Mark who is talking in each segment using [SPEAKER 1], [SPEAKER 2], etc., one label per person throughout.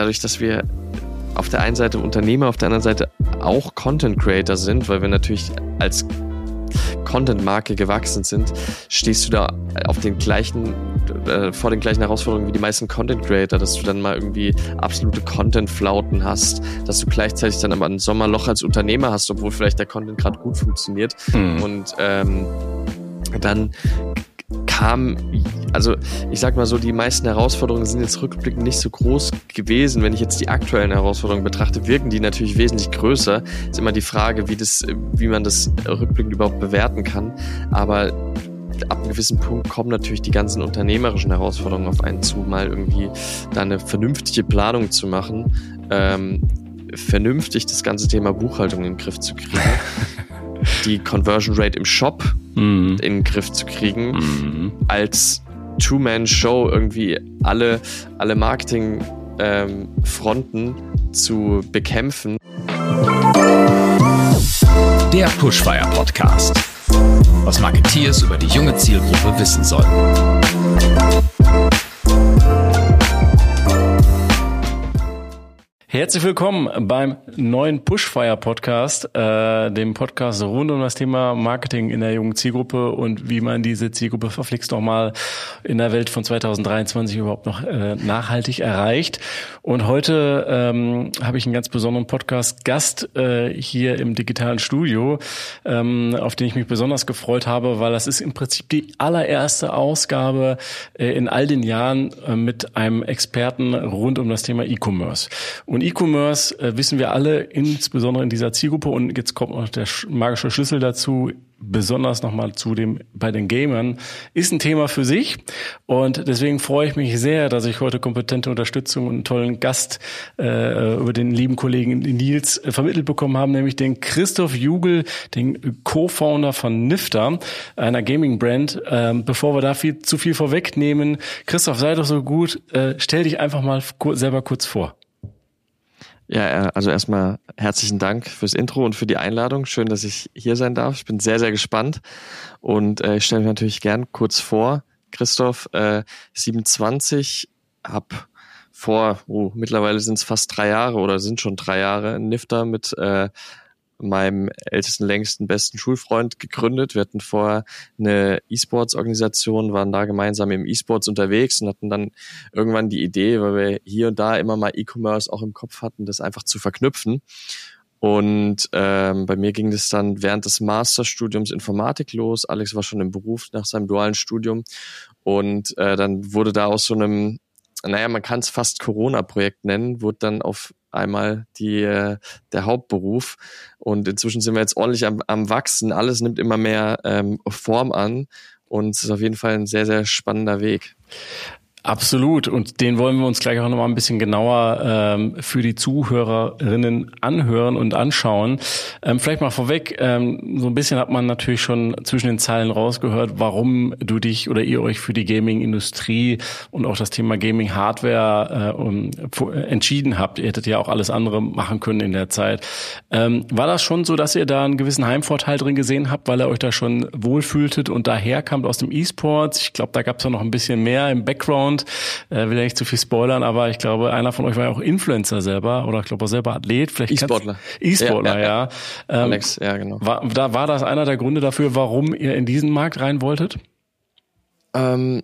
[SPEAKER 1] dadurch, dass wir auf der einen Seite Unternehmer, auf der anderen Seite auch Content Creator sind, weil wir natürlich als Content-Marke gewachsen sind, stehst du da auf den gleichen, äh, vor den gleichen Herausforderungen wie die meisten Content-Creator, dass du dann mal irgendwie absolute Content-Flauten hast, dass du gleichzeitig dann aber ein Sommerloch als Unternehmer hast, obwohl vielleicht der Content gerade gut funktioniert. Mhm. Und ähm, dann kam, also ich sag mal so, die meisten Herausforderungen sind jetzt rückblickend nicht so groß gewesen. Wenn ich jetzt die aktuellen Herausforderungen betrachte, wirken die natürlich wesentlich größer. Ist immer die Frage, wie das, wie man das rückblickend überhaupt bewerten kann. Aber ab einem gewissen Punkt kommen natürlich die ganzen unternehmerischen Herausforderungen auf einen zu, mal irgendwie da eine vernünftige Planung zu machen, ähm, vernünftig das ganze Thema Buchhaltung in den Griff zu kriegen. die Conversion Rate im Shop mhm. in den Griff zu kriegen, mhm. als Two-Man-Show irgendwie alle, alle Marketing-Fronten ähm, zu bekämpfen.
[SPEAKER 2] Der Pushfire Podcast. Was Marketeers über die junge Zielgruppe wissen sollten.
[SPEAKER 3] Herzlich willkommen beim neuen Pushfire Podcast, äh, dem Podcast rund um das Thema Marketing in der jungen Zielgruppe und wie man diese Zielgruppe verflixt nochmal in der Welt von 2023 überhaupt noch äh, nachhaltig erreicht. Und heute ähm, habe ich einen ganz besonderen Podcast-Gast äh, hier im digitalen Studio, ähm, auf den ich mich besonders gefreut habe, weil das ist im Prinzip die allererste Ausgabe äh, in all den Jahren äh, mit einem Experten rund um das Thema E-Commerce. Und E-Commerce äh, wissen wir alle, insbesondere in dieser Zielgruppe. Und jetzt kommt noch der magische Schlüssel dazu, besonders nochmal zu dem bei den Gamern, ist ein Thema für sich. Und deswegen freue ich mich sehr, dass ich heute kompetente Unterstützung und einen tollen Gast äh, über den lieben Kollegen Nils äh, vermittelt bekommen haben, nämlich den Christoph Jugel, den Co-Founder von Nifter, einer Gaming-Brand. Ähm, bevor wir da viel, zu viel vorwegnehmen, Christoph, sei doch so gut, äh, stell dich einfach mal selber kurz vor.
[SPEAKER 1] Ja, äh, also erstmal herzlichen Dank fürs Intro und für die Einladung. Schön, dass ich hier sein darf. Ich bin sehr, sehr gespannt und äh, ich stelle mich natürlich gern kurz vor. Christoph, äh, 27, hab vor, oh, mittlerweile sind es fast drei Jahre oder sind schon drei Jahre in Nifter mit äh, meinem ältesten, längsten, besten Schulfreund gegründet. Wir hatten vorher eine E-Sports-Organisation, waren da gemeinsam im E-Sports unterwegs und hatten dann irgendwann die Idee, weil wir hier und da immer mal E-Commerce auch im Kopf hatten, das einfach zu verknüpfen. Und ähm, bei mir ging das dann während des Masterstudiums Informatik los. Alex war schon im Beruf nach seinem dualen Studium. Und äh, dann wurde da aus so einem, naja, man kann es fast Corona-Projekt nennen, wurde dann auf einmal die, äh, der Hauptberuf. Und inzwischen sind wir jetzt ordentlich am, am Wachsen. Alles nimmt immer mehr ähm, Form an. Und es ist auf jeden Fall ein sehr, sehr spannender Weg.
[SPEAKER 3] Absolut. Und den wollen wir uns gleich auch nochmal ein bisschen genauer ähm, für die Zuhörerinnen anhören und anschauen. Ähm, vielleicht mal vorweg, ähm, so ein bisschen hat man natürlich schon zwischen den Zeilen rausgehört, warum du dich oder ihr euch für die Gaming-Industrie und auch das Thema Gaming-Hardware äh, entschieden habt. Ihr hättet ja auch alles andere machen können in der Zeit. Ähm, war das schon so, dass ihr da einen gewissen Heimvorteil drin gesehen habt, weil ihr euch da schon wohlfühltet und daher kamt aus dem E-Sports? Ich glaube, da gab es ja noch ein bisschen mehr im Background Background. Äh, will ja nicht zu viel spoilern, aber ich glaube, einer von euch war ja auch Influencer selber oder ich glaube auch selber Athlet. Vielleicht
[SPEAKER 1] E-Sportler.
[SPEAKER 3] E-Sportler, ja. ja, ja.
[SPEAKER 1] Ähm, Alex, ja, genau.
[SPEAKER 3] War, da, war das einer der Gründe dafür, warum ihr in diesen Markt rein wolltet?
[SPEAKER 1] Ähm,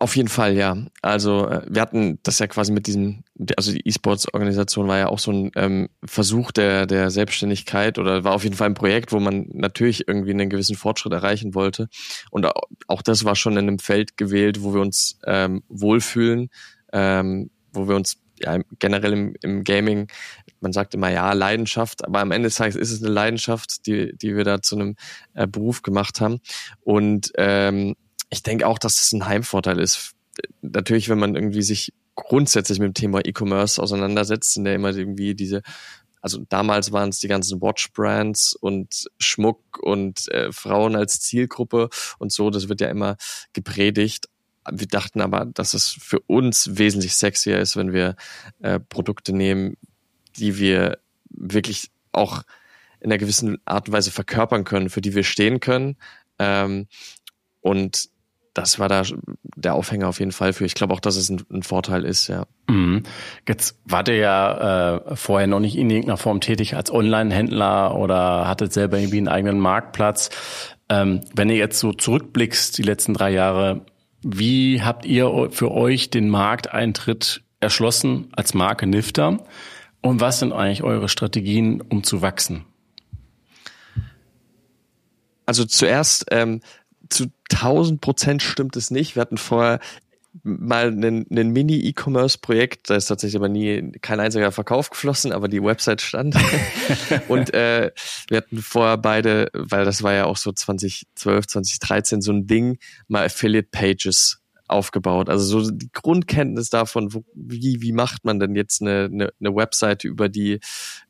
[SPEAKER 1] auf jeden Fall, ja. Also äh, wir hatten das ja quasi mit diesem, also die E-Sports-Organisation war ja auch so ein ähm, Versuch der, der Selbstständigkeit oder war auf jeden Fall ein Projekt, wo man natürlich irgendwie einen gewissen Fortschritt erreichen wollte. Und auch das war schon in einem Feld gewählt, wo wir uns ähm, wohlfühlen, ähm, wo wir uns ja, generell im, im Gaming, man sagt immer ja, Leidenschaft, aber am Ende des Tages ist es eine Leidenschaft, die, die wir da zu einem äh, Beruf gemacht haben. Und ähm, ich denke auch, dass es ein Heimvorteil ist. Natürlich, wenn man irgendwie sich grundsätzlich mit dem Thema E-Commerce auseinandersetzt, sind ja immer irgendwie diese, also damals waren es die ganzen Watch-Brands und Schmuck und äh, Frauen als Zielgruppe und so, das wird ja immer gepredigt. Wir dachten aber, dass es für uns wesentlich sexier ist, wenn wir äh, Produkte nehmen, die wir wirklich auch in einer gewissen Art und Weise verkörpern können, für die wir stehen können. Ähm, und das war da der Aufhänger auf jeden Fall für. Ich glaube auch, dass es ein, ein Vorteil ist, ja.
[SPEAKER 3] Mhm. Jetzt wart ihr ja äh, vorher noch nicht in irgendeiner Form tätig als Online-Händler oder hattet selber irgendwie einen eigenen Marktplatz. Ähm, wenn ihr jetzt so zurückblickst, die letzten drei Jahre, wie habt ihr für euch den Markteintritt erschlossen als Marke Nifter? Und was sind eigentlich eure Strategien, um zu wachsen?
[SPEAKER 1] Also zuerst ähm, zu 1000 Prozent stimmt es nicht. Wir hatten vorher mal einen, einen Mini-E-Commerce-Projekt, da ist tatsächlich aber nie kein einziger Verkauf geflossen, aber die Website stand. und äh, wir hatten vorher beide, weil das war ja auch so 2012, 2013 so ein Ding, mal Affiliate-Pages aufgebaut. Also so die Grundkenntnis davon, wo, wie, wie macht man denn jetzt eine, eine, eine Webseite, über die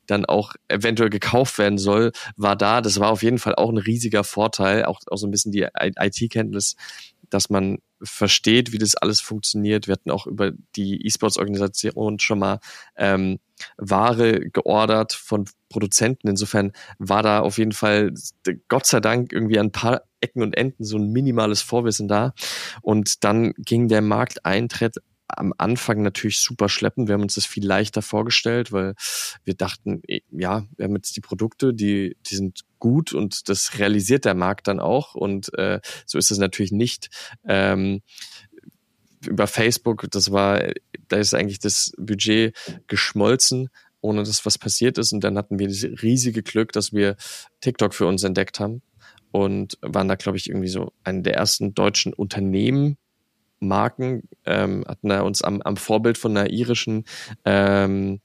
[SPEAKER 1] dann auch eventuell gekauft werden soll, war da. Das war auf jeden Fall auch ein riesiger Vorteil, auch, auch so ein bisschen die IT-Kenntnis, dass man versteht, wie das alles funktioniert. Wir hatten auch über die E-Sports-Organisation schon mal ähm, Ware geordert von Produzenten. Insofern war da auf jeden Fall, Gott sei Dank, irgendwie ein paar Ecken und Enden so ein minimales Vorwissen da. Und dann ging der Markteintritt am Anfang natürlich super schleppend. Wir haben uns das viel leichter vorgestellt, weil wir dachten, eh, ja, wir haben jetzt die Produkte, die, die sind gut und das realisiert der Markt dann auch. Und äh, so ist es natürlich nicht. Ähm, über Facebook, das war, da ist eigentlich das Budget geschmolzen, ohne dass was passiert ist. Und dann hatten wir das riesige Glück, dass wir TikTok für uns entdeckt haben und waren da, glaube ich, irgendwie so eine der ersten deutschen Unternehmen, Marken, ähm, hatten da uns am, am Vorbild von einer irischen ähm,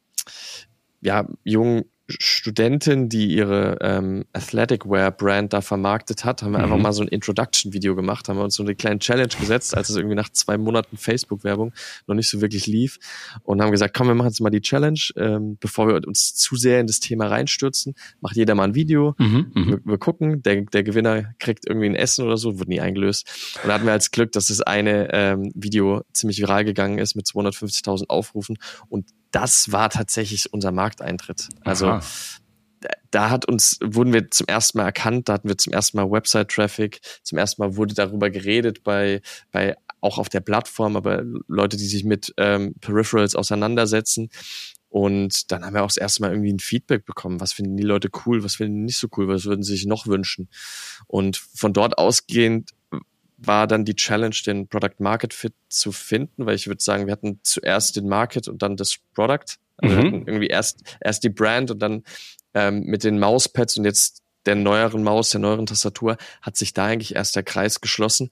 [SPEAKER 1] ja, jungen Studentin, die ihre ähm, Athletic Wear Brand da vermarktet hat, haben wir mhm. einfach mal so ein Introduction-Video gemacht, haben wir uns so eine kleine Challenge gesetzt, als es irgendwie nach zwei Monaten Facebook-Werbung noch nicht so wirklich lief und haben gesagt, komm, wir machen jetzt mal die Challenge, ähm, bevor wir uns zu sehr in das Thema reinstürzen, macht jeder mal ein Video, mhm, mhm, wir, wir, gucken, der, der Gewinner kriegt irgendwie ein Essen oder so, wurde nie eingelöst und da hatten wir als Glück, dass das eine ähm, Video ziemlich viral gegangen ist mit 250.000 Aufrufen und das war tatsächlich unser Markteintritt. Also Aha. da hat uns, wurden wir zum ersten Mal erkannt, da hatten wir zum ersten Mal Website-Traffic, zum ersten Mal wurde darüber geredet bei, bei auch auf der Plattform, aber Leute, die sich mit ähm, Peripherals auseinandersetzen. Und dann haben wir auch das erste Mal irgendwie ein Feedback bekommen. Was finden die Leute cool, was finden die nicht so cool, was würden sie sich noch wünschen? Und von dort ausgehend war dann die Challenge, den Product Market Fit zu finden, weil ich würde sagen, wir hatten zuerst den Market und dann das Product. Also mhm. wir hatten irgendwie erst, erst die Brand und dann ähm, mit den Mauspads und jetzt der neueren Maus, der neueren Tastatur, hat sich da eigentlich erst der Kreis geschlossen.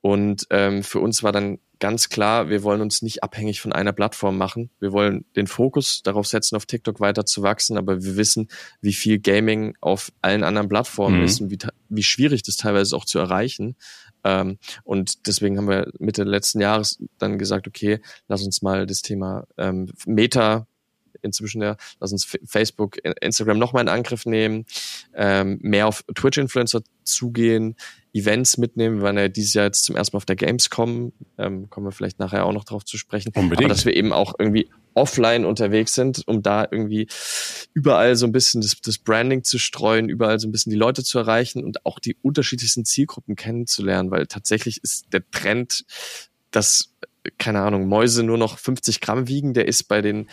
[SPEAKER 1] Und ähm, für uns war dann ganz klar, wir wollen uns nicht abhängig von einer Plattform machen. Wir wollen den Fokus darauf setzen, auf TikTok weiter zu wachsen, aber wir wissen, wie viel Gaming auf allen anderen Plattformen mhm. ist und wie, wie schwierig das teilweise auch zu erreichen. Ähm, und deswegen haben wir Mitte letzten Jahres dann gesagt, okay, lass uns mal das Thema ähm, Meta inzwischen ja, lass uns Facebook, Instagram nochmal in Angriff nehmen, ähm, mehr auf Twitch-Influencer zugehen, Events mitnehmen. Wir waren ja dieses Jahr jetzt zum ersten Mal auf der Gamescom, ähm, kommen wir vielleicht nachher auch noch drauf zu sprechen. Unbedingt. Aber dass wir eben auch irgendwie offline unterwegs sind, um da irgendwie überall so ein bisschen das, das Branding zu streuen, überall so ein bisschen die Leute zu erreichen und auch die unterschiedlichsten Zielgruppen kennenzulernen, weil tatsächlich ist der Trend, dass, keine Ahnung, Mäuse nur noch 50 Gramm wiegen, der ist bei den,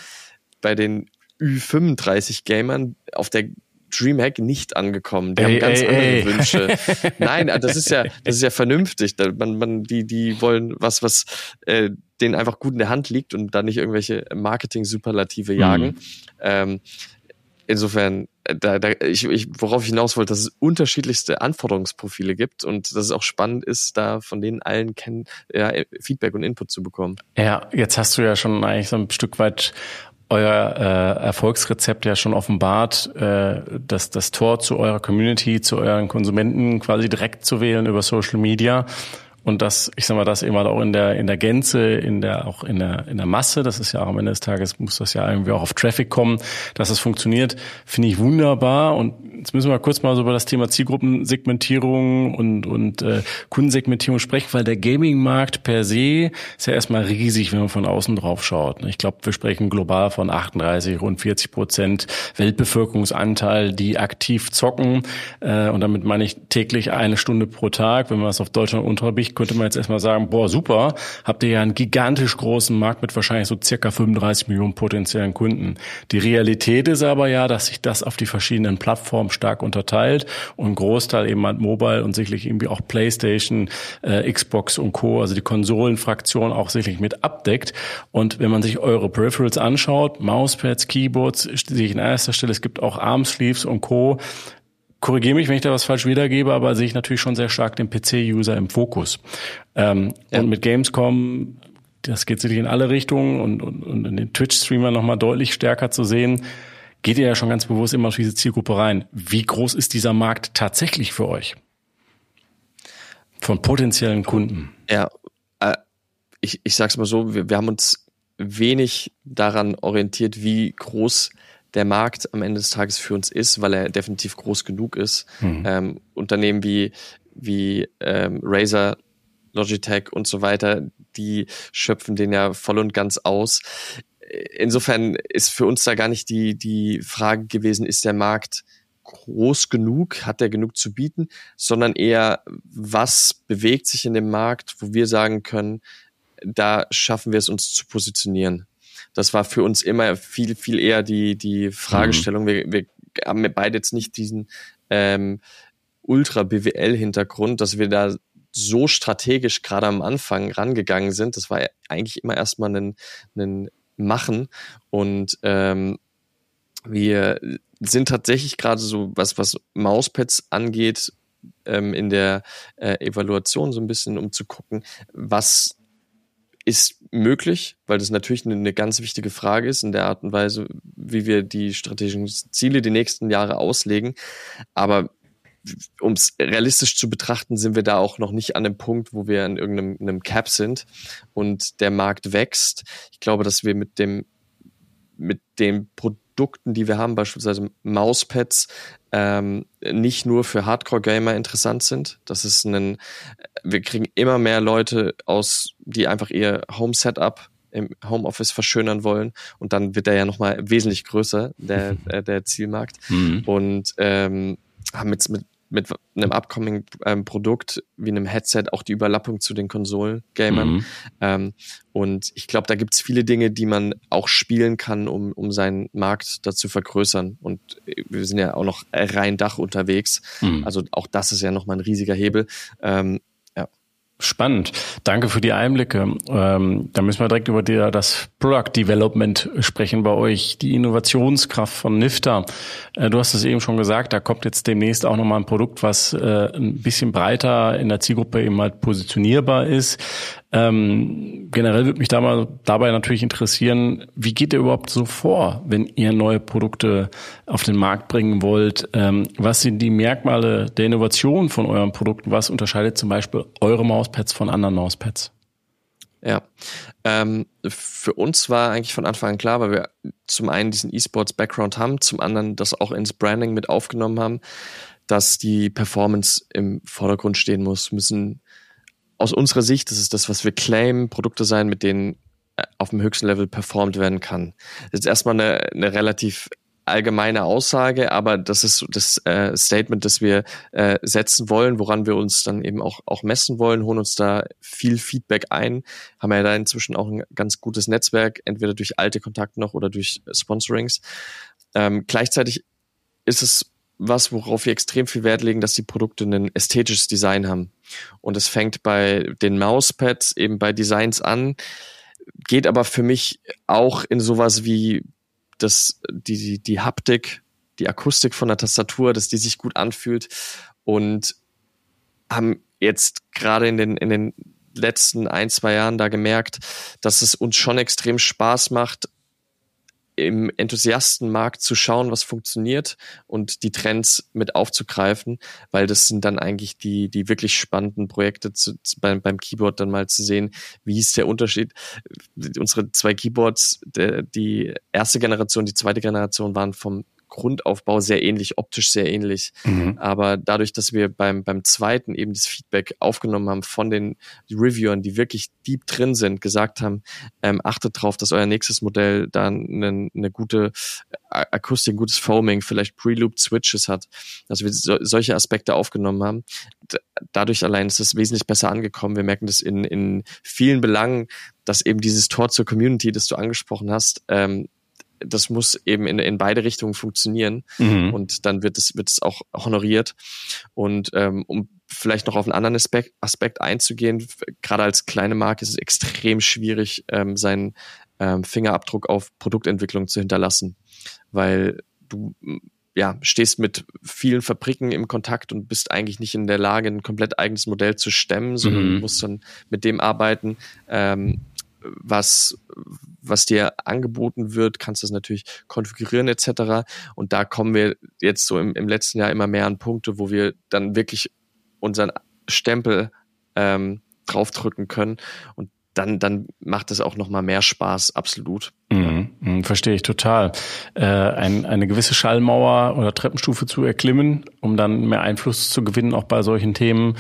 [SPEAKER 1] bei den Ü35 Gamern auf der Dreamhack nicht angekommen. Die ey, haben ganz ey, andere ey. Wünsche. Nein, das ist ja, das ist ja vernünftig. Man, man, die, die wollen was, was äh, denen einfach gut in der Hand liegt und da nicht irgendwelche Marketing-Superlative jagen. Mhm. Ähm, insofern, äh, da, da, ich, ich, worauf ich hinaus wollte, dass es unterschiedlichste Anforderungsprofile gibt und dass es auch spannend ist, da von denen allen kennen, ja, Feedback und Input zu bekommen.
[SPEAKER 3] Ja, jetzt hast du ja schon eigentlich so ein Stück weit euer äh, Erfolgsrezept ja schon offenbart, äh, dass das Tor zu eurer Community, zu euren Konsumenten quasi direkt zu wählen über Social Media und das, ich sag mal, das eben halt auch in der, in der Gänze, in der, auch in der, in der Masse, das ist ja auch am Ende des Tages, muss das ja irgendwie auch auf Traffic kommen, dass das funktioniert, finde ich wunderbar. Und jetzt müssen wir kurz mal so über das Thema Zielgruppensegmentierung und, und äh, Kundensegmentierung sprechen, weil der Gaming-Markt per se ist ja erstmal riesig, wenn man von außen drauf schaut. Ich glaube, wir sprechen global von 38, rund 40 Prozent Weltbevölkerungsanteil, die aktiv zocken. Äh, und damit meine ich täglich eine Stunde pro Tag, wenn man es auf Deutschland unterbricht Sicht könnte man jetzt erstmal sagen, boah, super, habt ihr ja einen gigantisch großen Markt mit wahrscheinlich so circa 35 Millionen potenziellen Kunden. Die Realität ist aber ja, dass sich das auf die verschiedenen Plattformen stark unterteilt und Großteil eben halt Mobile und sicherlich irgendwie auch Playstation, äh, Xbox und Co., also die Konsolenfraktion auch sicherlich mit abdeckt. Und wenn man sich eure Peripherals anschaut, Mauspads, Keyboards, sehe ich in erster Stelle, es gibt auch Armsleeves und Co., korrigiere mich, wenn ich da was falsch wiedergebe, aber sehe ich natürlich schon sehr stark den PC-User im Fokus. Ähm, ja. Und mit Gamescom, das geht sicherlich in alle Richtungen und, und, und in den Twitch-Streamer nochmal deutlich stärker zu sehen, geht ihr ja schon ganz bewusst immer auf diese Zielgruppe rein. Wie groß ist dieser Markt tatsächlich für euch? Von potenziellen Kunden.
[SPEAKER 1] Ja, äh, ich, ich sag's mal so, wir, wir haben uns wenig daran orientiert, wie groß der Markt am Ende des Tages für uns ist, weil er definitiv groß genug ist. Mhm. Ähm, Unternehmen wie, wie ähm, Razer, Logitech und so weiter, die schöpfen den ja voll und ganz aus. Insofern ist für uns da gar nicht die, die Frage gewesen, ist der Markt groß genug, hat er genug zu bieten, sondern eher, was bewegt sich in dem Markt, wo wir sagen können, da schaffen wir es uns zu positionieren. Das war für uns immer viel, viel eher die, die Fragestellung. Mhm. Wir, wir haben beide jetzt nicht diesen ähm, Ultra-BWL-Hintergrund, dass wir da so strategisch gerade am Anfang rangegangen sind. Das war eigentlich immer erstmal ein, ein Machen. Und ähm, wir sind tatsächlich gerade so, was, was Mauspads angeht, ähm, in der äh, Evaluation so ein bisschen, um zu gucken, was ist möglich, weil das natürlich eine, eine, ganz wichtige Frage ist in der Art und Weise, wie wir die strategischen Ziele die nächsten Jahre auslegen. Aber um es realistisch zu betrachten, sind wir da auch noch nicht an dem Punkt, wo wir an irgendeinem Cap sind und der Markt wächst. Ich glaube, dass wir mit dem mit dem Produkt Produkten, die wir haben, beispielsweise Mauspads, ähm, nicht nur für Hardcore-Gamer interessant sind. Das ist ein, wir kriegen immer mehr Leute aus, die einfach ihr Home-Setup im Homeoffice verschönern wollen und dann wird er ja nochmal wesentlich größer, der, der, der Zielmarkt. Mhm. Und ähm, haben jetzt mit mit einem upcoming ähm, Produkt wie einem Headset auch die Überlappung zu den Konsolen-Gamern. Mhm. Ähm, und ich glaube, da gibt's viele Dinge, die man auch spielen kann, um, um seinen Markt dazu vergrößern. Und wir sind ja auch noch rein Dach unterwegs. Mhm. Also auch das ist ja nochmal ein riesiger Hebel. Ähm,
[SPEAKER 3] Spannend. Danke für die Einblicke. Ähm, da müssen wir direkt über die, das Product Development sprechen bei euch, die Innovationskraft von Nifta. Äh, du hast es eben schon gesagt, da kommt jetzt demnächst auch nochmal ein Produkt, was äh, ein bisschen breiter in der Zielgruppe eben halt positionierbar ist. Ähm, generell würde mich da mal, dabei natürlich interessieren, wie geht ihr überhaupt so vor, wenn ihr neue Produkte auf den Markt bringen wollt? Ähm, was sind die Merkmale der Innovation von euren Produkten? Was unterscheidet zum Beispiel eure Mauspads von anderen Mauspads?
[SPEAKER 1] Ja, ähm, für uns war eigentlich von Anfang an klar, weil wir zum einen diesen E-Sports-Background haben, zum anderen das auch ins Branding mit aufgenommen haben, dass die Performance im Vordergrund stehen muss, müssen aus unserer Sicht, das ist das, was wir claimen, Produkte sein, mit denen äh, auf dem höchsten Level performt werden kann. Das ist erstmal eine, eine relativ allgemeine Aussage, aber das ist das äh, Statement, das wir äh, setzen wollen, woran wir uns dann eben auch, auch messen wollen, holen uns da viel Feedback ein, haben ja da inzwischen auch ein ganz gutes Netzwerk, entweder durch alte Kontakte noch oder durch Sponsorings. Ähm, gleichzeitig ist es was, worauf wir extrem viel Wert legen, dass die Produkte ein ästhetisches Design haben. Und es fängt bei den Mauspads eben bei Designs an, geht aber für mich auch in sowas wie das, die, die Haptik, die Akustik von der Tastatur, dass die sich gut anfühlt. Und haben jetzt gerade in den, in den letzten ein, zwei Jahren da gemerkt, dass es uns schon extrem Spaß macht, im Enthusiastenmarkt zu schauen, was funktioniert und die Trends mit aufzugreifen, weil das sind dann eigentlich die, die wirklich spannenden Projekte zu, zu, beim, beim Keyboard dann mal zu sehen, wie ist der Unterschied. Unsere zwei Keyboards, der, die erste Generation, die zweite Generation waren vom Grundaufbau sehr ähnlich, optisch sehr ähnlich. Mhm. Aber dadurch, dass wir beim, beim zweiten eben das Feedback aufgenommen haben von den Reviewern, die wirklich deep drin sind, gesagt haben, ähm, achtet drauf, dass euer nächstes Modell dann eine, eine gute Akustik, gutes Foaming, vielleicht Preloop Switches hat, dass wir so, solche Aspekte aufgenommen haben. D dadurch allein ist es wesentlich besser angekommen. Wir merken das in, in vielen Belangen, dass eben dieses Tor zur Community, das du angesprochen hast, ähm, das muss eben in, in beide Richtungen funktionieren mhm. und dann wird es, wird es auch honoriert. Und ähm, um vielleicht noch auf einen anderen Aspekt, Aspekt einzugehen, gerade als kleine Marke ist es extrem schwierig, ähm, seinen ähm, Fingerabdruck auf Produktentwicklung zu hinterlassen, weil du ja, stehst mit vielen Fabriken im Kontakt und bist eigentlich nicht in der Lage, ein komplett eigenes Modell zu stemmen, sondern mhm. musst dann mit dem arbeiten, ähm, was, was dir angeboten wird, kannst das natürlich konfigurieren etc. Und da kommen wir jetzt so im, im letzten Jahr immer mehr an Punkte, wo wir dann wirklich unseren Stempel ähm, draufdrücken können. Und dann, dann macht es auch noch mal mehr Spaß, absolut.
[SPEAKER 3] Mhm, mhm, verstehe ich total. Äh, ein, eine gewisse Schallmauer oder Treppenstufe zu erklimmen, um dann mehr Einfluss zu gewinnen, auch bei solchen Themen,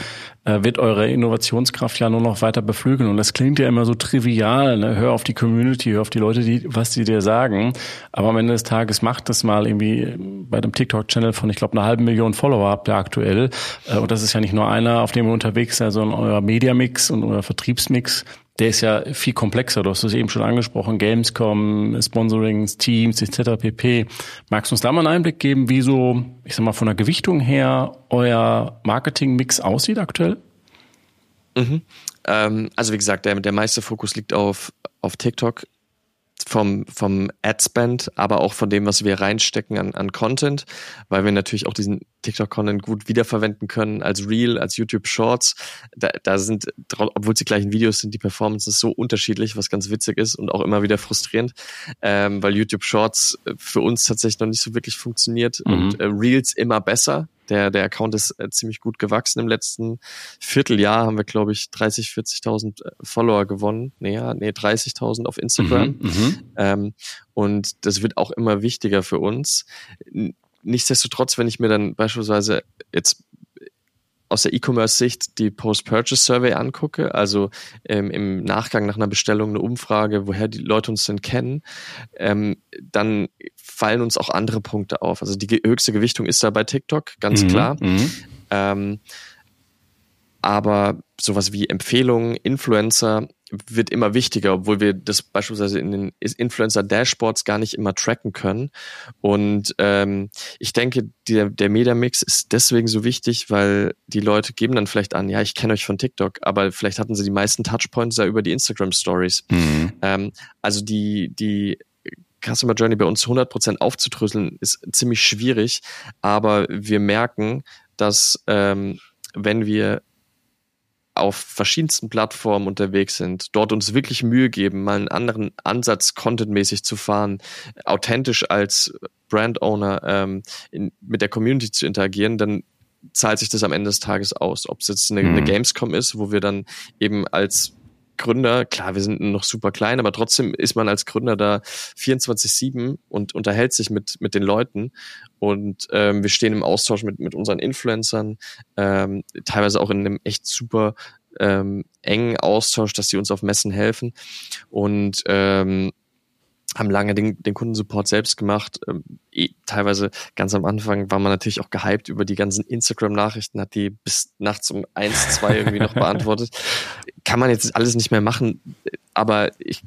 [SPEAKER 3] äh, wird eure Innovationskraft ja nur noch weiter beflügeln. Und das klingt ja immer so trivial. Ne? Hör auf die Community, hör auf die Leute, die, was die dir sagen. Aber am Ende des Tages macht das mal irgendwie bei dem TikTok-Channel von, ich glaube, einer halben Million Follower habt ihr aktuell. Äh, und das ist ja nicht nur einer, auf dem ihr unterwegs seid, sondern euer Media-Mix und euer Vertriebsmix der ist ja viel komplexer. Du hast es eben schon angesprochen, Gamescom, Sponsorings, Teams etc. pp. Magst du uns da mal einen Einblick geben, wie so, ich sag mal, von der Gewichtung her euer Marketing-Mix aussieht aktuell?
[SPEAKER 1] Mhm. Ähm, also wie gesagt, der, der meiste Fokus liegt auf, auf TikTok vom, vom Ad-Spend, aber auch von dem, was wir reinstecken an, an Content, weil wir natürlich auch diesen TikTok-Content gut wiederverwenden können als Reel, als YouTube Shorts. Da, da sind, obwohl es die gleichen Videos sind, die Performances so unterschiedlich, was ganz witzig ist und auch immer wieder frustrierend, ähm, weil YouTube Shorts für uns tatsächlich noch nicht so wirklich funktioniert mhm. und äh, Reels immer besser. Der, der Account ist äh, ziemlich gut gewachsen im letzten Vierteljahr. Haben wir, glaube ich, 30, 40.000 äh, Follower gewonnen. Nee, ja, nee 30.000 auf Instagram. Mhm, mhm, ähm, und das wird auch immer wichtiger für uns. Nichtsdestotrotz, wenn ich mir dann beispielsweise jetzt aus der E-Commerce-Sicht die Post-Purchase-Survey angucke, also ähm, im Nachgang nach einer Bestellung eine Umfrage, woher die Leute uns denn kennen, ähm, dann fallen uns auch andere Punkte auf. Also die höchste Gewichtung ist da bei TikTok, ganz mhm, klar. Mhm. Ähm, aber sowas wie Empfehlungen, Influencer wird immer wichtiger, obwohl wir das beispielsweise in den Influencer-Dashboards gar nicht immer tracken können. Und ähm, ich denke, der, der Media-Mix ist deswegen so wichtig, weil die Leute geben dann vielleicht an, ja, ich kenne euch von TikTok, aber vielleicht hatten sie die meisten Touchpoints da über die Instagram-Stories. Mhm. Ähm, also die, die Customer Journey bei uns 100% aufzudröseln, ist ziemlich schwierig, aber wir merken, dass ähm, wenn wir auf verschiedensten Plattformen unterwegs sind, dort uns wirklich Mühe geben, mal einen anderen Ansatz contentmäßig zu fahren, authentisch als Brand Owner ähm, in, mit der Community zu interagieren, dann zahlt sich das am Ende des Tages aus. Ob es jetzt eine, mhm. eine Gamescom ist, wo wir dann eben als Gründer, klar, wir sind noch super klein, aber trotzdem ist man als Gründer da 24-7 und unterhält sich mit, mit den Leuten. Und ähm, wir stehen im Austausch mit, mit unseren Influencern, ähm, teilweise auch in einem echt super ähm, engen Austausch, dass sie uns auf Messen helfen. Und ähm, haben lange den, den Kundensupport selbst gemacht. Ähm, eh, teilweise ganz am Anfang war man natürlich auch gehypt über die ganzen Instagram-Nachrichten, hat die bis nachts um eins, zwei irgendwie noch beantwortet. Kann man jetzt alles nicht mehr machen, aber ich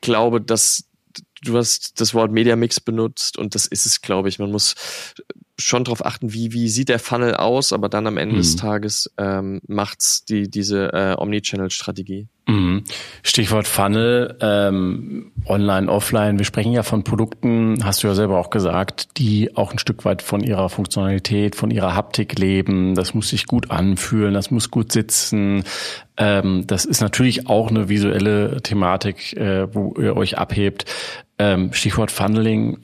[SPEAKER 1] glaube, dass du hast das Wort Media Mix benutzt und das ist es, glaube ich. Man muss schon darauf achten, wie, wie sieht der Funnel aus, aber dann am Ende mhm. des Tages ähm, macht's die, diese äh, Omnichannel-Strategie.
[SPEAKER 3] Mhm. Stichwort Funnel, ähm, online, offline. Wir sprechen ja von Produkten, hast du ja selber auch gesagt, die auch ein Stück weit von ihrer Funktionalität, von ihrer Haptik leben. Das muss sich gut anfühlen, das muss gut sitzen. Ähm, das ist natürlich auch eine visuelle Thematik, äh, wo ihr euch abhebt. Ähm, Stichwort Funneling.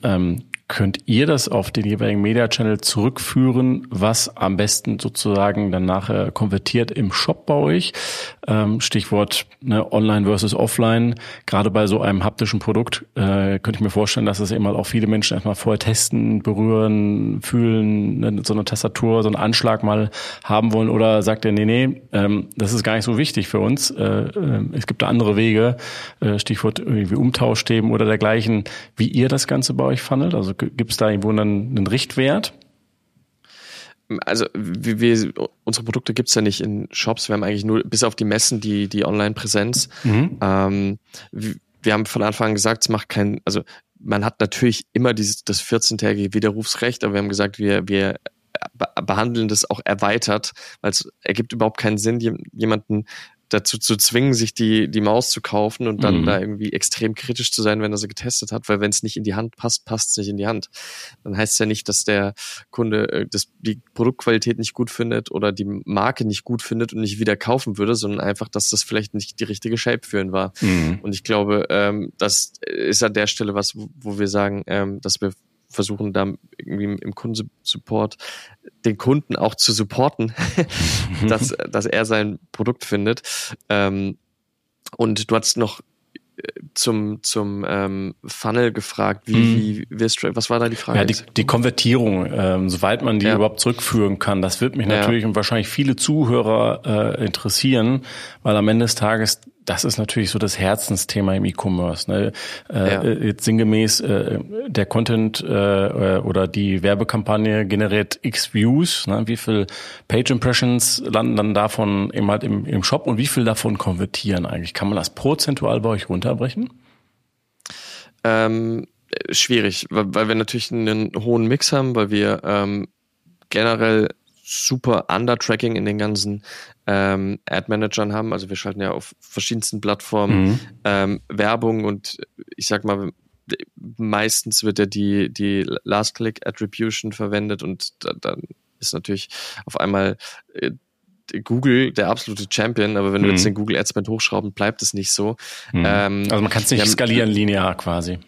[SPEAKER 3] Könnt ihr das auf den jeweiligen Media Channel zurückführen, was am besten sozusagen dann nachher konvertiert im Shop bei euch? Ähm, Stichwort ne, Online versus Offline. Gerade bei so einem haptischen Produkt äh, könnte ich mir vorstellen, dass es eben auch viele Menschen erstmal vorher testen, berühren, fühlen, ne, so eine Tastatur, so einen Anschlag mal haben wollen. Oder sagt ihr, nee, nee, ähm, das ist gar nicht so wichtig für uns. Äh, äh, es gibt da andere Wege. Äh, Stichwort irgendwie Umtauschthemen oder dergleichen. Wie ihr das Ganze bei euch funnelt? Also gibt es da irgendwo einen, einen Richtwert?
[SPEAKER 1] also wir, wir, unsere Produkte gibt's ja nicht in Shops. Wir haben eigentlich nur bis auf die Messen die, die Online-Präsenz. Mhm. Ähm, wir, wir haben von Anfang an gesagt, es macht keinen, also man hat natürlich immer dieses das 14-tägige Widerrufsrecht, aber wir haben gesagt, wir, wir behandeln das auch erweitert, weil es ergibt überhaupt keinen Sinn, jemanden dazu zu zwingen, sich die, die Maus zu kaufen und dann mhm. da irgendwie extrem kritisch zu sein, wenn er sie getestet hat, weil wenn es nicht in die Hand passt, passt es nicht in die Hand. Dann heißt es ja nicht, dass der Kunde äh, das, die Produktqualität nicht gut findet oder die Marke nicht gut findet und nicht wieder kaufen würde, sondern einfach, dass das vielleicht nicht die richtige Shape für ihn war. Mhm. Und ich glaube, ähm, das ist an der Stelle was, wo wir sagen, ähm, dass wir versuchen da irgendwie im Kundensupport den Kunden auch zu supporten, dass, dass er sein Produkt findet. Ähm, und du hast noch äh, zum zum ähm, Funnel gefragt, wie, mhm. wie wirst du, was war da die Frage?
[SPEAKER 3] Ja, die, die Konvertierung, ähm, soweit man die ja. überhaupt zurückführen kann, das wird mich ja. natürlich und wahrscheinlich viele Zuhörer äh, interessieren, weil am Ende des Tages das ist natürlich so das Herzensthema im E-Commerce. Ne? Äh, ja. Jetzt sinngemäß, äh, der Content äh, oder die Werbekampagne generiert X Views. Ne? Wie viel Page Impressions landen dann davon eben halt im, im Shop und wie viel davon konvertieren eigentlich? Kann man das prozentual bei euch runterbrechen?
[SPEAKER 1] Ähm, schwierig, weil, weil wir natürlich einen hohen Mix haben, weil wir ähm, generell super Under-Tracking in den ganzen ähm, Ad-Managern haben. Also wir schalten ja auf verschiedensten Plattformen mhm. ähm, Werbung und ich sag mal, meistens wird ja die, die Last-Click-Attribution verwendet und da, dann ist natürlich auf einmal äh, Google der absolute Champion, aber wenn mhm. du jetzt mhm. den Google Ad-Spend hochschrauben, bleibt es nicht so.
[SPEAKER 3] Mhm. Ähm, also man kann es nicht skalieren linear quasi.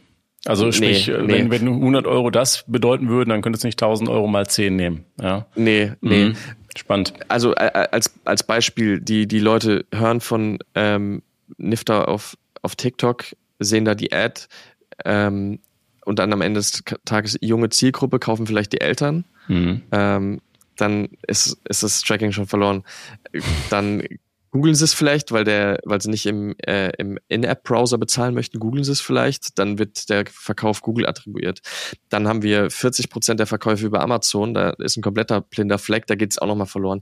[SPEAKER 3] Also sprich, nee, nee. Wenn, wenn 100 Euro das bedeuten würden, dann könntest du nicht 1000 Euro mal 10 nehmen. Ja?
[SPEAKER 1] Nee, nee. Mhm. Spannend. Also äh, als, als Beispiel, die, die Leute hören von ähm, Nifter auf, auf TikTok, sehen da die Ad ähm, und dann am Ende des Tages junge Zielgruppe, kaufen vielleicht die Eltern. Mhm. Ähm, dann ist, ist das Tracking schon verloren. Dann googeln sie es vielleicht, weil der, weil sie nicht im, äh, im In-App-Browser bezahlen möchten, googeln sie es vielleicht, dann wird der Verkauf Google attribuiert. Dann haben wir 40 Prozent der Verkäufe über Amazon, da ist ein kompletter blinder Fleck, da geht's auch nochmal verloren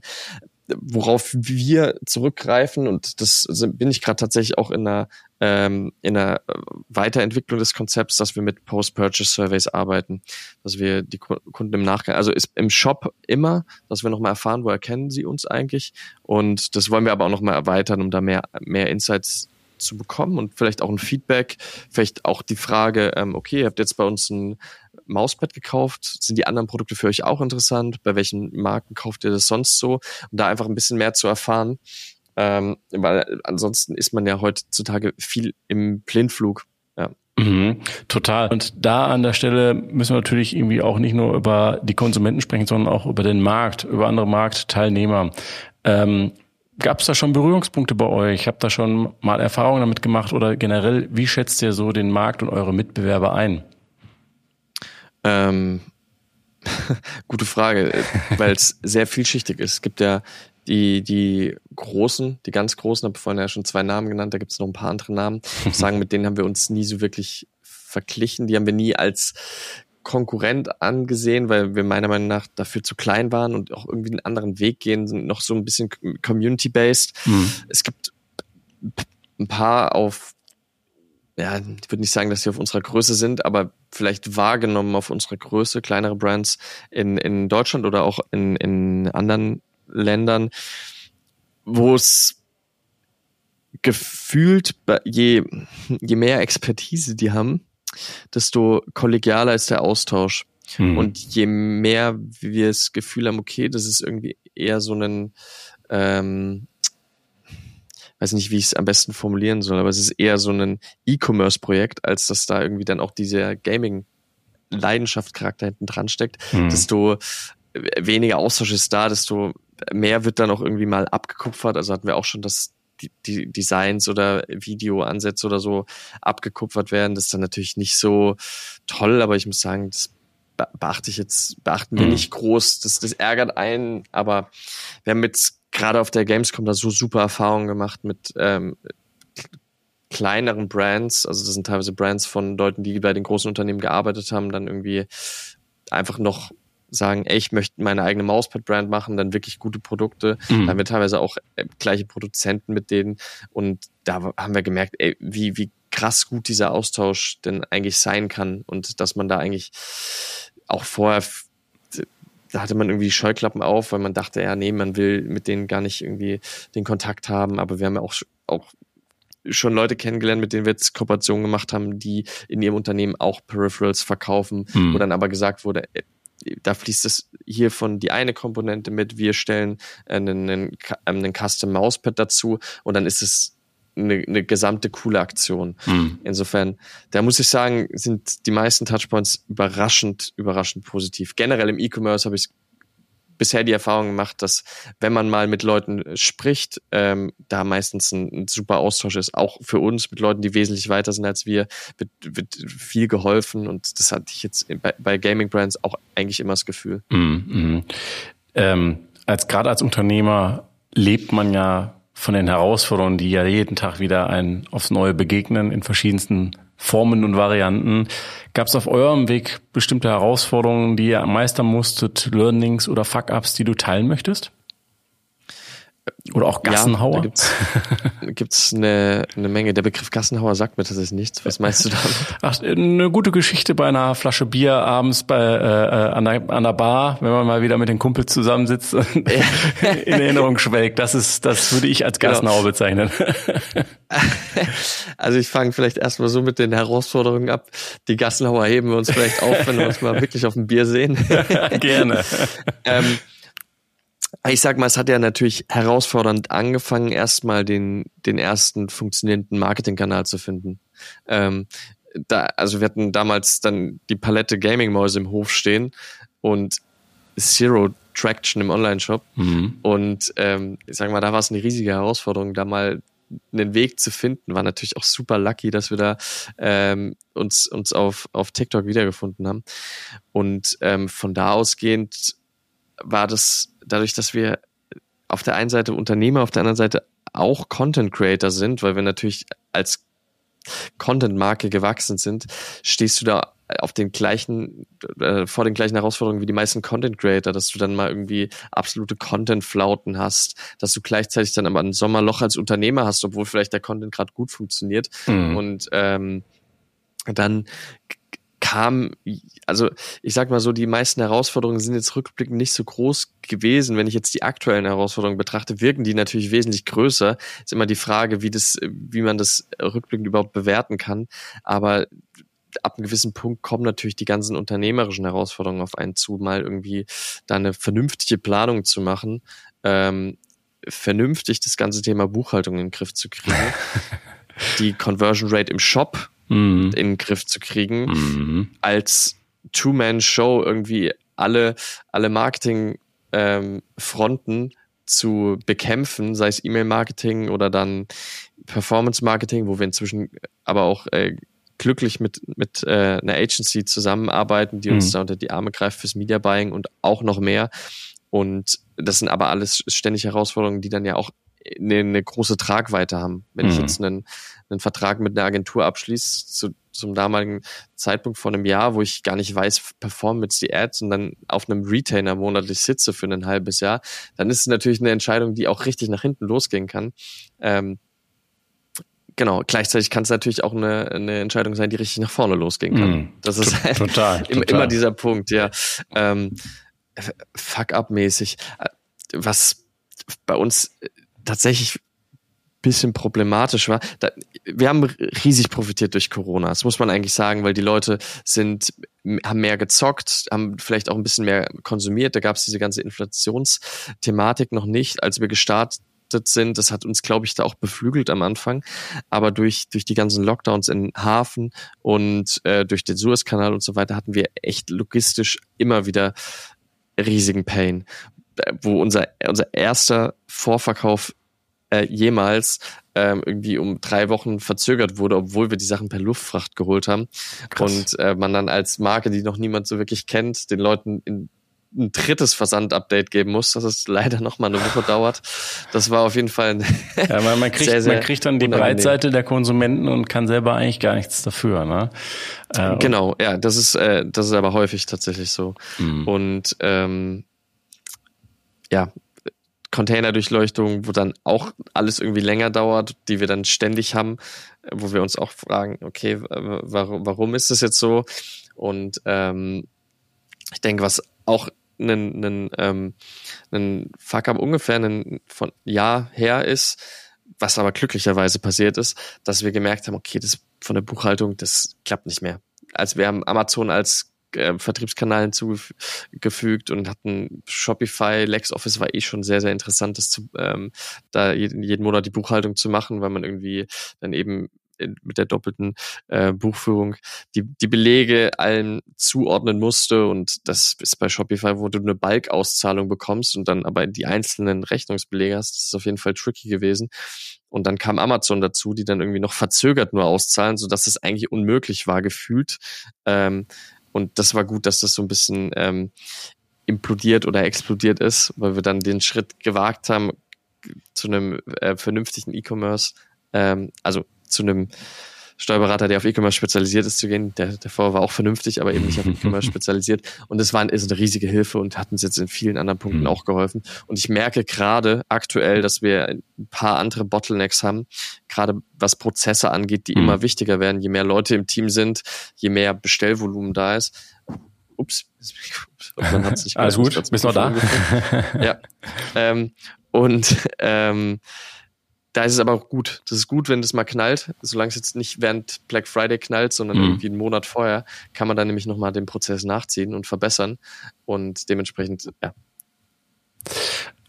[SPEAKER 1] worauf wir zurückgreifen, und das bin ich gerade tatsächlich auch in einer, ähm, in einer Weiterentwicklung des Konzepts, dass wir mit Post-Purchase-Surveys arbeiten, dass wir die Kunden im Nachgang, also ist im Shop immer, dass wir nochmal erfahren, wo erkennen sie uns eigentlich? Und das wollen wir aber auch nochmal erweitern, um da mehr, mehr Insights zu bekommen und vielleicht auch ein Feedback, vielleicht auch die Frage, ähm, okay, ihr habt jetzt bei uns ein Mauspad gekauft, sind die anderen Produkte für euch auch interessant? Bei welchen Marken kauft ihr das sonst so? Um da einfach ein bisschen mehr zu erfahren, ähm, weil ansonsten ist man ja heutzutage viel im Blindflug. Ja.
[SPEAKER 3] Mhm, total. Und da an der Stelle müssen wir natürlich irgendwie auch nicht nur über die Konsumenten sprechen, sondern auch über den Markt, über andere Marktteilnehmer. Ähm, Gab es da schon Berührungspunkte bei euch? Habt da schon mal Erfahrungen damit gemacht oder generell, wie schätzt ihr so den Markt und eure Mitbewerber ein?
[SPEAKER 1] Ähm, gute Frage, weil es sehr vielschichtig ist. Es gibt ja die, die großen, die ganz großen, habe ich vorhin ja schon zwei Namen genannt, da gibt es noch ein paar andere Namen. Ich muss sagen, mit denen haben wir uns nie so wirklich verglichen. Die haben wir nie als Konkurrent angesehen, weil wir meiner Meinung nach dafür zu klein waren und auch irgendwie einen anderen Weg gehen, sind noch so ein bisschen community-based. Mhm. Es gibt ein paar auf, ja, ich würde nicht sagen, dass sie auf unserer Größe sind, aber vielleicht wahrgenommen auf unserer Größe, kleinere Brands in, in Deutschland oder auch in, in anderen Ländern, wo es gefühlt, je, je mehr Expertise die haben, desto kollegialer ist der Austausch. Mhm. Und je mehr wir das Gefühl haben, okay, das ist irgendwie eher so ein, ähm, weiß nicht, wie ich es am besten formulieren soll, aber es ist eher so ein E-Commerce-Projekt, als dass da irgendwie dann auch dieser Gaming-Leidenschaft-Charakter hinten dran steckt, mhm. desto weniger Austausch ist da, desto mehr wird dann auch irgendwie mal abgekupfert. Also hatten wir auch schon das die, die Designs oder Videoansätze oder so abgekupfert werden. Das ist dann natürlich nicht so toll, aber ich muss sagen, das beachte ich jetzt, beachten wir mhm. nicht groß. Das, das ärgert einen, aber wir haben jetzt gerade auf der Gamescom da so super Erfahrungen gemacht mit ähm, kleineren Brands, also das sind teilweise Brands von Leuten, die bei den großen Unternehmen gearbeitet haben, dann irgendwie einfach noch sagen, ey, ich möchte meine eigene Mauspad-Brand machen, dann wirklich gute Produkte. Mhm. Da haben wir teilweise auch äh, gleiche Produzenten mit denen. Und da haben wir gemerkt, ey, wie, wie krass gut dieser Austausch denn eigentlich sein kann und dass man da eigentlich auch vorher da hatte man irgendwie Scheuklappen auf, weil man dachte, ja, nee, man will mit denen gar nicht irgendwie den Kontakt haben. Aber wir haben ja auch, auch schon Leute kennengelernt, mit denen wir jetzt Kooperationen gemacht haben, die in ihrem Unternehmen auch Peripherals verkaufen, hm. wo dann aber gesagt wurde, äh, da fließt es hier von die eine Komponente mit, wir stellen einen, einen, einen Custom Mauspad dazu und dann ist es eine, eine gesamte coole Aktion. Hm. Insofern, da muss ich sagen, sind die meisten Touchpoints überraschend, überraschend positiv. Generell im E-Commerce habe ich bisher die Erfahrung gemacht, dass wenn man mal mit Leuten spricht, ähm, da meistens ein, ein, super Austausch ist. Auch für uns mit Leuten, die wesentlich weiter sind als wir, wird, wird viel geholfen. Und das hatte ich jetzt bei, bei Gaming Brands auch eigentlich immer das Gefühl. Mm, mm.
[SPEAKER 3] Ähm, als gerade als Unternehmer lebt man ja von den Herausforderungen, die ja jeden Tag wieder ein aufs Neue begegnen in verschiedensten Formen und Varianten. Gab es auf eurem Weg bestimmte Herausforderungen, die ihr meistern musstet, Learnings oder Fuck-ups, die du teilen möchtest? Oder auch Gassenhauer? Ja,
[SPEAKER 1] da gibt es eine, eine Menge. Der Begriff Gassenhauer sagt mir tatsächlich nichts. Was meinst du damit?
[SPEAKER 3] Ach, eine gute Geschichte bei einer Flasche Bier abends bei, äh, äh an, der, an der Bar, wenn man mal wieder mit den Kumpels zusammensitzt und in Erinnerung schwelgt. Das ist, das würde ich als genau. Gassenhauer genau. bezeichnen.
[SPEAKER 1] Also ich fange vielleicht erstmal so mit den Herausforderungen ab. Die Gassenhauer heben wir uns vielleicht auf, wenn wir uns mal wirklich auf dem Bier sehen.
[SPEAKER 3] Gerne.
[SPEAKER 1] ähm, ich sag mal, es hat ja natürlich herausfordernd angefangen, erstmal den, den ersten funktionierenden Marketingkanal zu finden. Ähm, da, also wir hatten damals dann die Palette Gaming-Mäuse im Hof stehen und Zero Traction im Online-Shop. Mhm. Und ähm, ich sag mal, da war es eine riesige Herausforderung, da mal einen Weg zu finden. War natürlich auch super lucky, dass wir da ähm, uns, uns auf, auf TikTok wiedergefunden haben. Und ähm, von da ausgehend war das dadurch, dass wir auf der einen Seite Unternehmer, auf der anderen Seite auch Content Creator sind, weil wir natürlich als Content-Marke gewachsen sind, stehst du da auf den gleichen, äh, vor den gleichen Herausforderungen wie die meisten Content Creator, dass du dann mal irgendwie absolute Content-Flauten hast, dass du gleichzeitig dann aber ein Sommerloch als Unternehmer hast, obwohl vielleicht der Content gerade gut funktioniert. Mhm. Und ähm, dann kam, also ich sag mal so, die meisten Herausforderungen sind jetzt rückblickend nicht so groß gewesen. Wenn ich jetzt die aktuellen Herausforderungen betrachte, wirken die natürlich wesentlich größer. Ist immer die Frage, wie das, wie man das rückblickend überhaupt bewerten kann. Aber ab einem gewissen Punkt kommen natürlich die ganzen unternehmerischen Herausforderungen auf einen zu, mal irgendwie da eine vernünftige Planung zu machen, ähm, vernünftig das ganze Thema Buchhaltung in den Griff zu kriegen, die Conversion Rate im Shop mhm. in den Griff zu kriegen, mhm. als Two-Man-Show irgendwie alle, alle Marketing-Fronten ähm, zu bekämpfen, sei es E-Mail-Marketing oder dann Performance-Marketing, wo wir inzwischen aber auch äh, glücklich mit, mit äh, einer Agency zusammenarbeiten, die uns mhm. da unter die Arme greift fürs Media Buying und auch noch mehr. Und das sind aber alles ständig Herausforderungen, die dann ja auch eine, eine große Tragweite haben. Wenn mhm. ich jetzt einen, einen Vertrag mit einer Agentur abschließe, zu, zum damaligen Zeitpunkt vor einem Jahr, wo ich gar nicht weiß, performen jetzt die Ads und dann auf einem Retainer monatlich sitze für ein halbes Jahr, dann ist es natürlich eine Entscheidung, die auch richtig nach hinten losgehen kann. Ähm, Genau, gleichzeitig kann es natürlich auch eine, eine Entscheidung sein, die richtig nach vorne losgehen kann. Mm, das ist halt total, total. immer dieser Punkt, ja. Ähm, Fuck-up-mäßig. Äh, was bei uns tatsächlich bisschen problematisch war. Da, wir haben riesig profitiert durch Corona. Das muss man eigentlich sagen, weil die Leute sind, haben mehr gezockt, haben vielleicht auch ein bisschen mehr konsumiert. Da gab es diese ganze Inflationsthematik noch nicht, als wir gestartet sind. Das hat uns, glaube ich, da auch beflügelt am Anfang. Aber durch, durch die ganzen Lockdowns in Hafen und äh, durch den Suezkanal und so weiter hatten wir echt logistisch immer wieder riesigen Pain wo unser, unser erster Vorverkauf äh, jemals ähm, irgendwie um drei Wochen verzögert wurde, obwohl wir die Sachen per Luftfracht geholt haben. Krass. Und äh, man dann als Marke, die noch niemand so wirklich kennt, den Leuten in ein drittes Versand-Update geben muss, dass es leider noch mal eine Woche dauert. Das war auf jeden Fall
[SPEAKER 3] ja, man, man, kriegt, sehr, sehr man kriegt dann die unangenehm. Breitseite der Konsumenten und kann selber eigentlich gar nichts dafür. Ne?
[SPEAKER 1] Äh, genau, ja, das ist, äh, das ist aber häufig tatsächlich so. Mhm. Und ähm, ja, Containerdurchleuchtung, wo dann auch alles irgendwie länger dauert, die wir dann ständig haben, wo wir uns auch fragen, okay, warum, warum ist das jetzt so? Und ähm, ich denke, was auch ein, ein, ähm, ein Fuck-up ungefähr ein von Jahr her ist, was aber glücklicherweise passiert ist, dass wir gemerkt haben, okay, das von der Buchhaltung, das klappt nicht mehr. Also wir haben Amazon als äh, Vertriebskanal hinzugefügt und hatten Shopify, LexOffice war eh schon sehr, sehr interessant, das zu, ähm, da jeden, jeden Monat die Buchhaltung zu machen, weil man irgendwie dann eben mit der doppelten äh, Buchführung die, die Belege allen zuordnen musste und das ist bei Shopify, wo du eine Balkauszahlung bekommst und dann aber die einzelnen Rechnungsbelege hast, das ist auf jeden Fall tricky gewesen. Und dann kam Amazon dazu, die dann irgendwie noch verzögert nur auszahlen, so dass es eigentlich unmöglich war gefühlt. Ähm, und das war gut, dass das so ein bisschen ähm, implodiert oder explodiert ist, weil wir dann den Schritt gewagt haben zu einem äh, vernünftigen E-Commerce, ähm, also zu einem Steuerberater, der auf E-Commerce spezialisiert ist, zu gehen. Der, der vorher war auch vernünftig, aber eben nicht auf E-Commerce spezialisiert. Und das war ist eine riesige Hilfe und hat uns jetzt in vielen anderen Punkten mhm. auch geholfen. Und ich merke gerade aktuell, dass wir ein paar andere Bottlenecks haben, gerade was Prozesse angeht, die mhm. immer wichtiger werden. Je mehr Leute im Team sind, je mehr Bestellvolumen da ist. Ups,
[SPEAKER 3] man hat's nicht Alles gut, bist noch da?
[SPEAKER 1] ja. Ähm, und ähm, da ist es aber auch gut. Das ist gut, wenn das mal knallt. Solange es jetzt nicht während Black Friday knallt, sondern mhm. irgendwie einen Monat vorher, kann man dann nämlich nochmal den Prozess nachziehen und verbessern. Und dementsprechend, ja.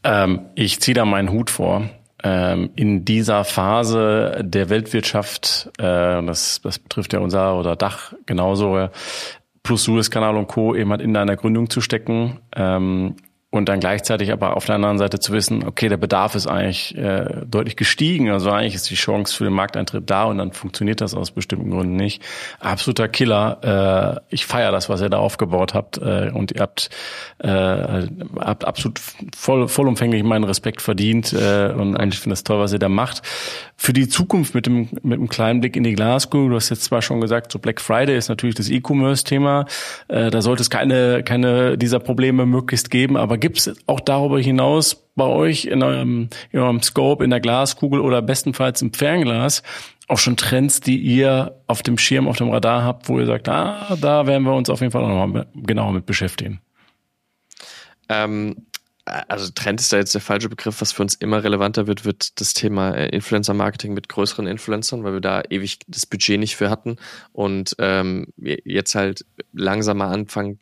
[SPEAKER 3] Ähm, ich ziehe da meinen Hut vor. Ähm, in dieser Phase der Weltwirtschaft, äh, das, das betrifft ja unser oder Dach genauso, plus Suezkanal und Co. eben halt in deiner Gründung zu stecken, ähm, und dann gleichzeitig aber auf der anderen Seite zu wissen, okay, der Bedarf ist eigentlich äh, deutlich gestiegen, also eigentlich ist die Chance für den Markteintritt da und dann funktioniert das aus bestimmten Gründen nicht. Absoluter Killer. Äh, ich feiere das, was ihr da aufgebaut habt äh, und ihr habt, äh, habt absolut voll, vollumfänglich meinen Respekt verdient äh, und, und ich finde es toll, was ihr da macht. Für die Zukunft mit dem mit einem kleinen Blick in die Glaskugel, du hast jetzt zwar schon gesagt, so Black Friday ist natürlich das E-Commerce-Thema, äh, da sollte es keine keine dieser Probleme möglichst geben, aber gibt es auch darüber hinaus bei euch in eurem, in eurem Scope, in der Glaskugel oder bestenfalls im Fernglas auch schon Trends, die ihr auf dem Schirm, auf dem Radar habt, wo ihr sagt, ah, da werden wir uns auf jeden Fall auch nochmal genauer mit beschäftigen?
[SPEAKER 1] Ähm, also Trend ist da jetzt der falsche Begriff. Was für uns immer relevanter wird, wird das Thema äh, Influencer-Marketing mit größeren Influencern, weil wir da ewig das Budget nicht für hatten und ähm, jetzt halt langsamer anfangen,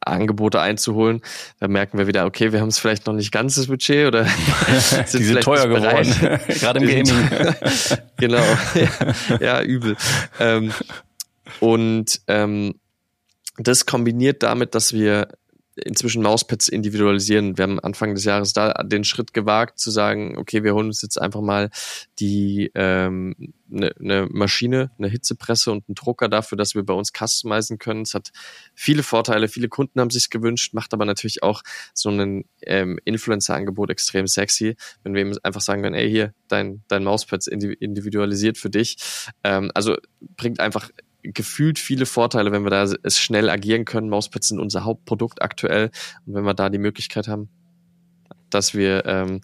[SPEAKER 1] Angebote einzuholen. Da merken wir wieder, okay, wir haben es vielleicht noch nicht ganz das Budget oder
[SPEAKER 3] sind, Die sind teuer geworden, gerade im Gaming.
[SPEAKER 1] genau, ja, ja übel. Ähm, und ähm, das kombiniert damit, dass wir inzwischen Mauspads individualisieren. Wir haben Anfang des Jahres da den Schritt gewagt zu sagen, okay, wir holen uns jetzt einfach mal die ähm, ne eine Maschine, eine Hitzepresse und einen Drucker dafür, dass wir bei uns customizen können. Es hat viele Vorteile, viele Kunden haben sich gewünscht, macht aber natürlich auch so ein ähm, Influencer-Angebot extrem sexy, wenn wir eben einfach sagen können, ey, hier, dein, dein Mauspad individualisiert für dich. Ähm, also bringt einfach gefühlt viele Vorteile, wenn wir da es schnell agieren können. Mauspads sind unser Hauptprodukt aktuell und wenn wir da die Möglichkeit haben, dass wir, ähm,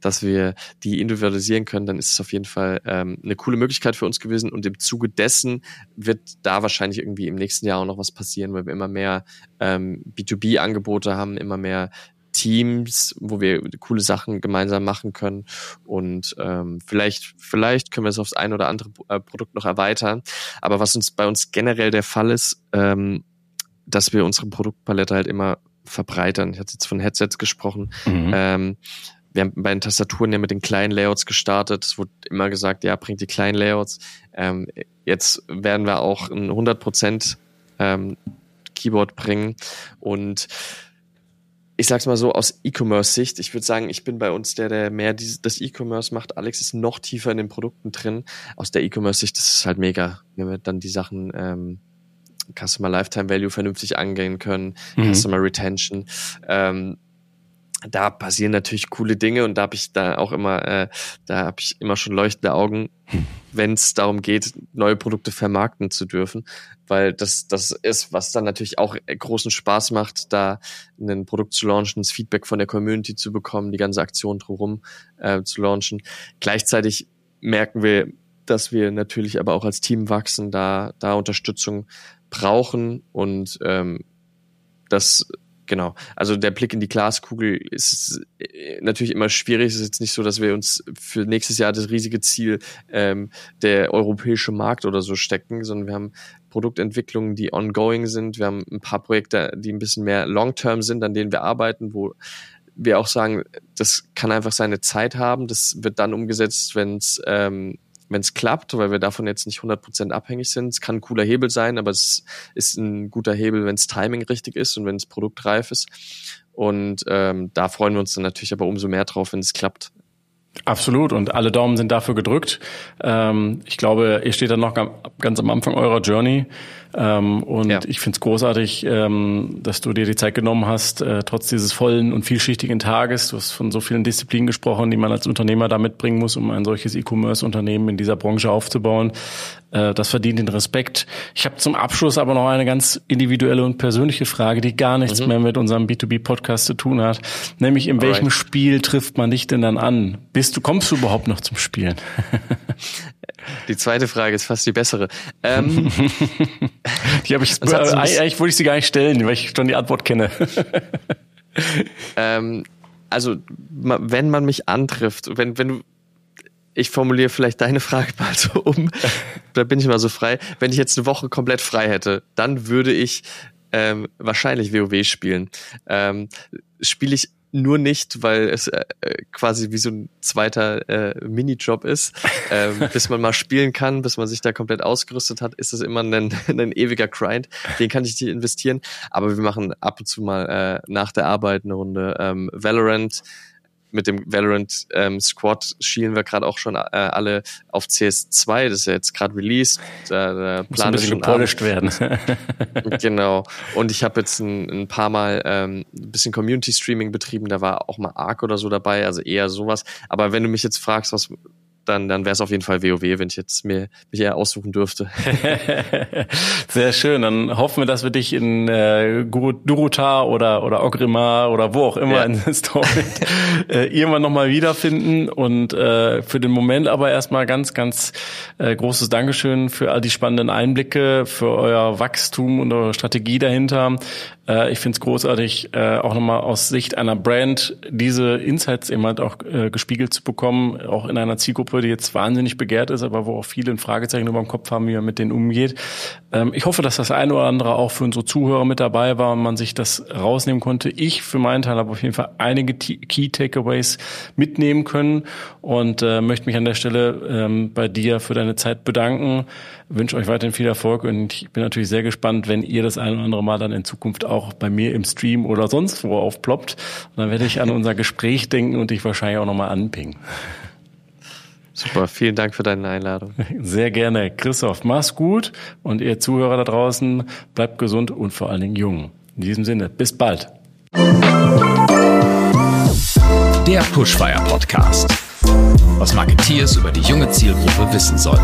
[SPEAKER 1] dass wir die individualisieren können, dann ist es auf jeden Fall ähm, eine coole Möglichkeit für uns gewesen. Und im Zuge dessen wird da wahrscheinlich irgendwie im nächsten Jahr auch noch was passieren, weil wir immer mehr ähm, B2B-Angebote haben, immer mehr Teams, wo wir coole Sachen gemeinsam machen können. Und ähm, vielleicht, vielleicht können wir es aufs ein oder andere äh, Produkt noch erweitern. Aber was uns bei uns generell der Fall ist, ähm, dass wir unsere Produktpalette halt immer verbreitern. Ich hatte jetzt von Headsets gesprochen. Mhm. Ähm, wir haben bei den Tastaturen ja mit den kleinen Layouts gestartet. Es wurde immer gesagt, ja, bringt die kleinen Layouts. Ähm, jetzt werden wir auch ein 100% ähm, Keyboard bringen und ich sag's mal so aus E-Commerce-Sicht, ich würde sagen, ich bin bei uns der, der mehr dieses, das E-Commerce macht. Alex ist noch tiefer in den Produkten drin. Aus der E-Commerce-Sicht, das ist halt mega, wenn wir dann die Sachen ähm, Customer Lifetime Value vernünftig angehen können, mhm. Customer Retention. Ähm, da passieren natürlich coole Dinge und da habe ich da auch immer, äh, da habe ich immer schon leuchtende Augen, hm. wenn es darum geht, neue Produkte vermarkten zu dürfen, weil das das ist, was dann natürlich auch großen Spaß macht, da ein Produkt zu launchen, das Feedback von der Community zu bekommen, die ganze Aktion drumherum äh, zu launchen. Gleichzeitig merken wir, dass wir natürlich aber auch als Team wachsen, da da Unterstützung brauchen und ähm, das Genau. Also der Blick in die Glaskugel ist äh, natürlich immer schwierig. Es ist jetzt nicht so, dass wir uns für nächstes Jahr das riesige Ziel ähm, der europäische Markt oder so stecken, sondern wir haben Produktentwicklungen, die ongoing sind. Wir haben ein paar Projekte, die ein bisschen mehr long-term sind, an denen wir arbeiten, wo wir auch sagen, das kann einfach seine Zeit haben. Das wird dann umgesetzt, wenn es ähm, wenn es klappt, weil wir davon jetzt nicht 100% abhängig sind. Es kann ein cooler Hebel sein, aber es ist ein guter Hebel, wenn das Timing richtig ist und wenn das Produkt ist. Und ähm, da freuen wir uns dann natürlich aber umso mehr drauf, wenn es klappt.
[SPEAKER 3] Absolut und alle Daumen sind dafür gedrückt. Ähm, ich glaube, ihr steht dann noch ganz am Anfang eurer Journey ähm, und ja. ich finde es großartig, ähm, dass du dir die Zeit genommen hast, äh, trotz dieses vollen und vielschichtigen Tages. Du hast von so vielen Disziplinen gesprochen, die man als Unternehmer da mitbringen muss, um ein solches E-Commerce-Unternehmen in dieser Branche aufzubauen. Äh, das verdient den Respekt. Ich habe zum Abschluss aber noch eine ganz individuelle und persönliche Frage, die gar nichts mhm. mehr mit unserem B2B-Podcast zu tun hat. Nämlich, in Alright. welchem Spiel trifft man dich denn dann an? Bist du, kommst du überhaupt noch zum Spielen?
[SPEAKER 1] Die zweite Frage ist fast die bessere. Ähm,
[SPEAKER 3] die habe ich, äh, eigentlich wollte ich sie gar nicht stellen, weil ich schon die Antwort kenne.
[SPEAKER 1] ähm, also, wenn man mich antrifft, wenn, wenn du, ich formuliere vielleicht deine Frage mal so um, da bin ich mal so frei. Wenn ich jetzt eine Woche komplett frei hätte, dann würde ich ähm, wahrscheinlich WoW spielen. Ähm, Spiele ich nur nicht, weil es äh, quasi wie so ein zweiter äh, Minijob ist. Ähm, bis man mal spielen kann, bis man sich da komplett ausgerüstet hat, ist es immer ein, ein ewiger Grind. Den kann ich nicht investieren. Aber wir machen ab und zu mal äh, nach der Arbeit eine Runde ähm, Valorant mit dem Valorant ähm, Squad schielen wir gerade auch schon äh, alle auf CS2. Das ist ja jetzt gerade released. Da, da
[SPEAKER 3] Plan ist schon gepolished werden.
[SPEAKER 1] genau. Und ich habe jetzt ein, ein paar Mal ähm, ein bisschen Community Streaming betrieben. Da war auch mal Arc oder so dabei, also eher sowas. Aber wenn du mich jetzt fragst, was dann, dann wäre es auf jeden Fall WoW, wenn ich jetzt mir mich eher aussuchen dürfte.
[SPEAKER 3] Sehr schön. Dann hoffen wir, dass wir dich in äh, Durutar oder oder Ogrimmar oder wo auch immer ja. in Story äh, irgendwann nochmal wiederfinden. Und äh, für den Moment aber erstmal ganz, ganz äh, großes Dankeschön für all die spannenden Einblicke, für euer Wachstum und eure Strategie dahinter. Äh, ich finde es großartig, äh, auch nochmal aus Sicht einer Brand diese Insights eben halt auch äh, gespiegelt zu bekommen, auch in einer Zielgruppe, die jetzt wahnsinnig begehrt ist, aber wo auch viele ein Fragezeichen über dem Kopf haben, wie man mit denen umgeht. Ähm, ich hoffe, dass das eine oder andere auch für unsere Zuhörer mit dabei war und man sich das rausnehmen konnte. Ich für meinen Teil habe auf jeden Fall einige Key Takeaways mitnehmen können und äh, möchte mich an der Stelle ähm, bei dir für deine Zeit bedanken wünsche euch weiterhin viel Erfolg und ich bin natürlich sehr gespannt, wenn ihr das ein oder andere Mal dann in Zukunft auch bei mir im Stream oder sonst wo aufploppt. Und dann werde ich an unser Gespräch denken und dich wahrscheinlich auch nochmal anpingen.
[SPEAKER 1] Super, vielen Dank für deine Einladung.
[SPEAKER 3] Sehr gerne. Christoph, mach's gut und ihr Zuhörer da draußen, bleibt gesund und vor allen Dingen jung. In diesem Sinne, bis bald.
[SPEAKER 2] Der Pushfire Podcast was Marketeers über die junge Zielgruppe wissen sollten.